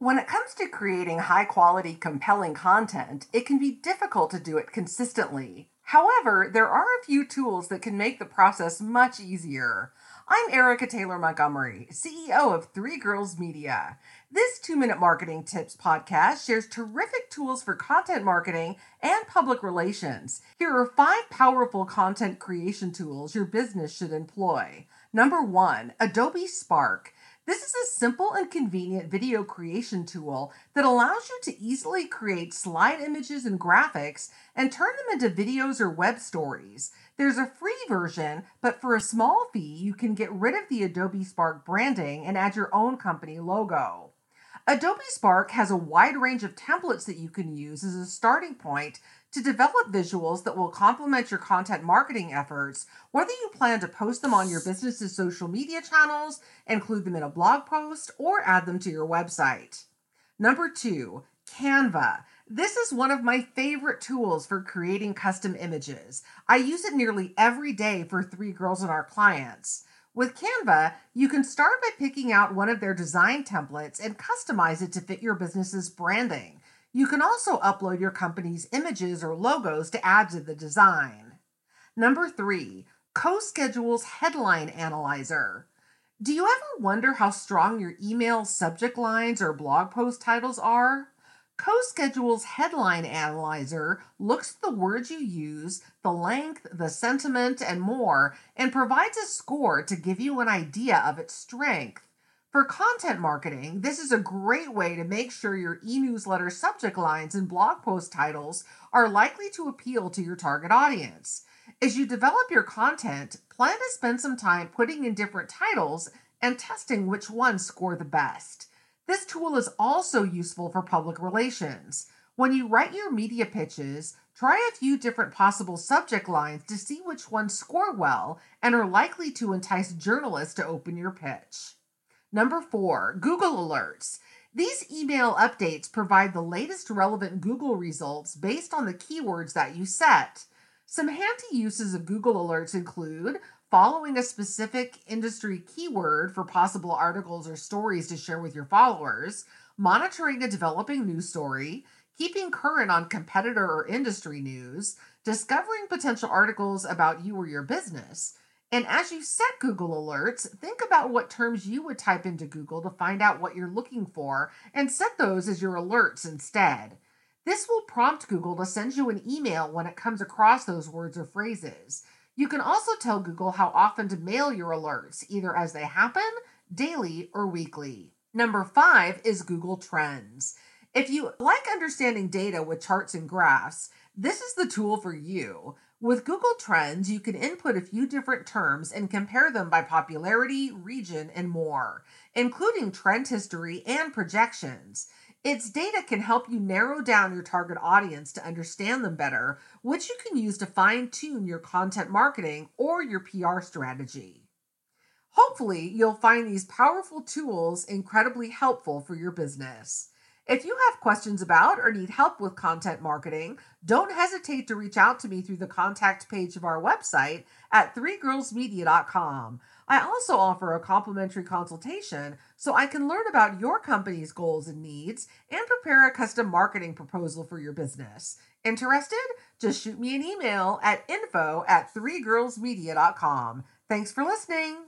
When it comes to creating high quality, compelling content, it can be difficult to do it consistently. However, there are a few tools that can make the process much easier. I'm Erica Taylor Montgomery, CEO of Three Girls Media. This two minute marketing tips podcast shares terrific tools for content marketing and public relations. Here are five powerful content creation tools your business should employ. Number one, Adobe Spark. This is a simple and convenient video creation tool that allows you to easily create slide images and graphics and turn them into videos or web stories. There's a free version, but for a small fee, you can get rid of the Adobe Spark branding and add your own company logo. Adobe Spark has a wide range of templates that you can use as a starting point to develop visuals that will complement your content marketing efforts, whether you plan to post them on your business's social media channels, include them in a blog post, or add them to your website. Number two, Canva. This is one of my favorite tools for creating custom images. I use it nearly every day for three girls and our clients. With Canva, you can start by picking out one of their design templates and customize it to fit your business's branding. You can also upload your company's images or logos to add to the design. Number three, CoSchedule's Headline Analyzer. Do you ever wonder how strong your email subject lines or blog post titles are? CoSchedule's Headline Analyzer looks at the words you use, the length, the sentiment, and more, and provides a score to give you an idea of its strength. For content marketing, this is a great way to make sure your e newsletter subject lines and blog post titles are likely to appeal to your target audience. As you develop your content, plan to spend some time putting in different titles and testing which ones score the best. This tool is also useful for public relations. When you write your media pitches, try a few different possible subject lines to see which ones score well and are likely to entice journalists to open your pitch. Number four, Google Alerts. These email updates provide the latest relevant Google results based on the keywords that you set. Some handy uses of Google Alerts include following a specific industry keyword for possible articles or stories to share with your followers, monitoring a developing news story, keeping current on competitor or industry news, discovering potential articles about you or your business, and as you set Google Alerts, think about what terms you would type into Google to find out what you're looking for and set those as your alerts instead. This will prompt Google to send you an email when it comes across those words or phrases. You can also tell Google how often to mail your alerts, either as they happen, daily, or weekly. Number five is Google Trends. If you like understanding data with charts and graphs, this is the tool for you. With Google Trends, you can input a few different terms and compare them by popularity, region, and more, including trend history and projections. Its data can help you narrow down your target audience to understand them better, which you can use to fine tune your content marketing or your PR strategy. Hopefully, you'll find these powerful tools incredibly helpful for your business. If you have questions about or need help with content marketing, don't hesitate to reach out to me through the contact page of our website at threegirlsmedia.com. I also offer a complimentary consultation so I can learn about your company's goals and needs and prepare a custom marketing proposal for your business. Interested? Just shoot me an email at info at threegirlsmedia.com. Thanks for listening.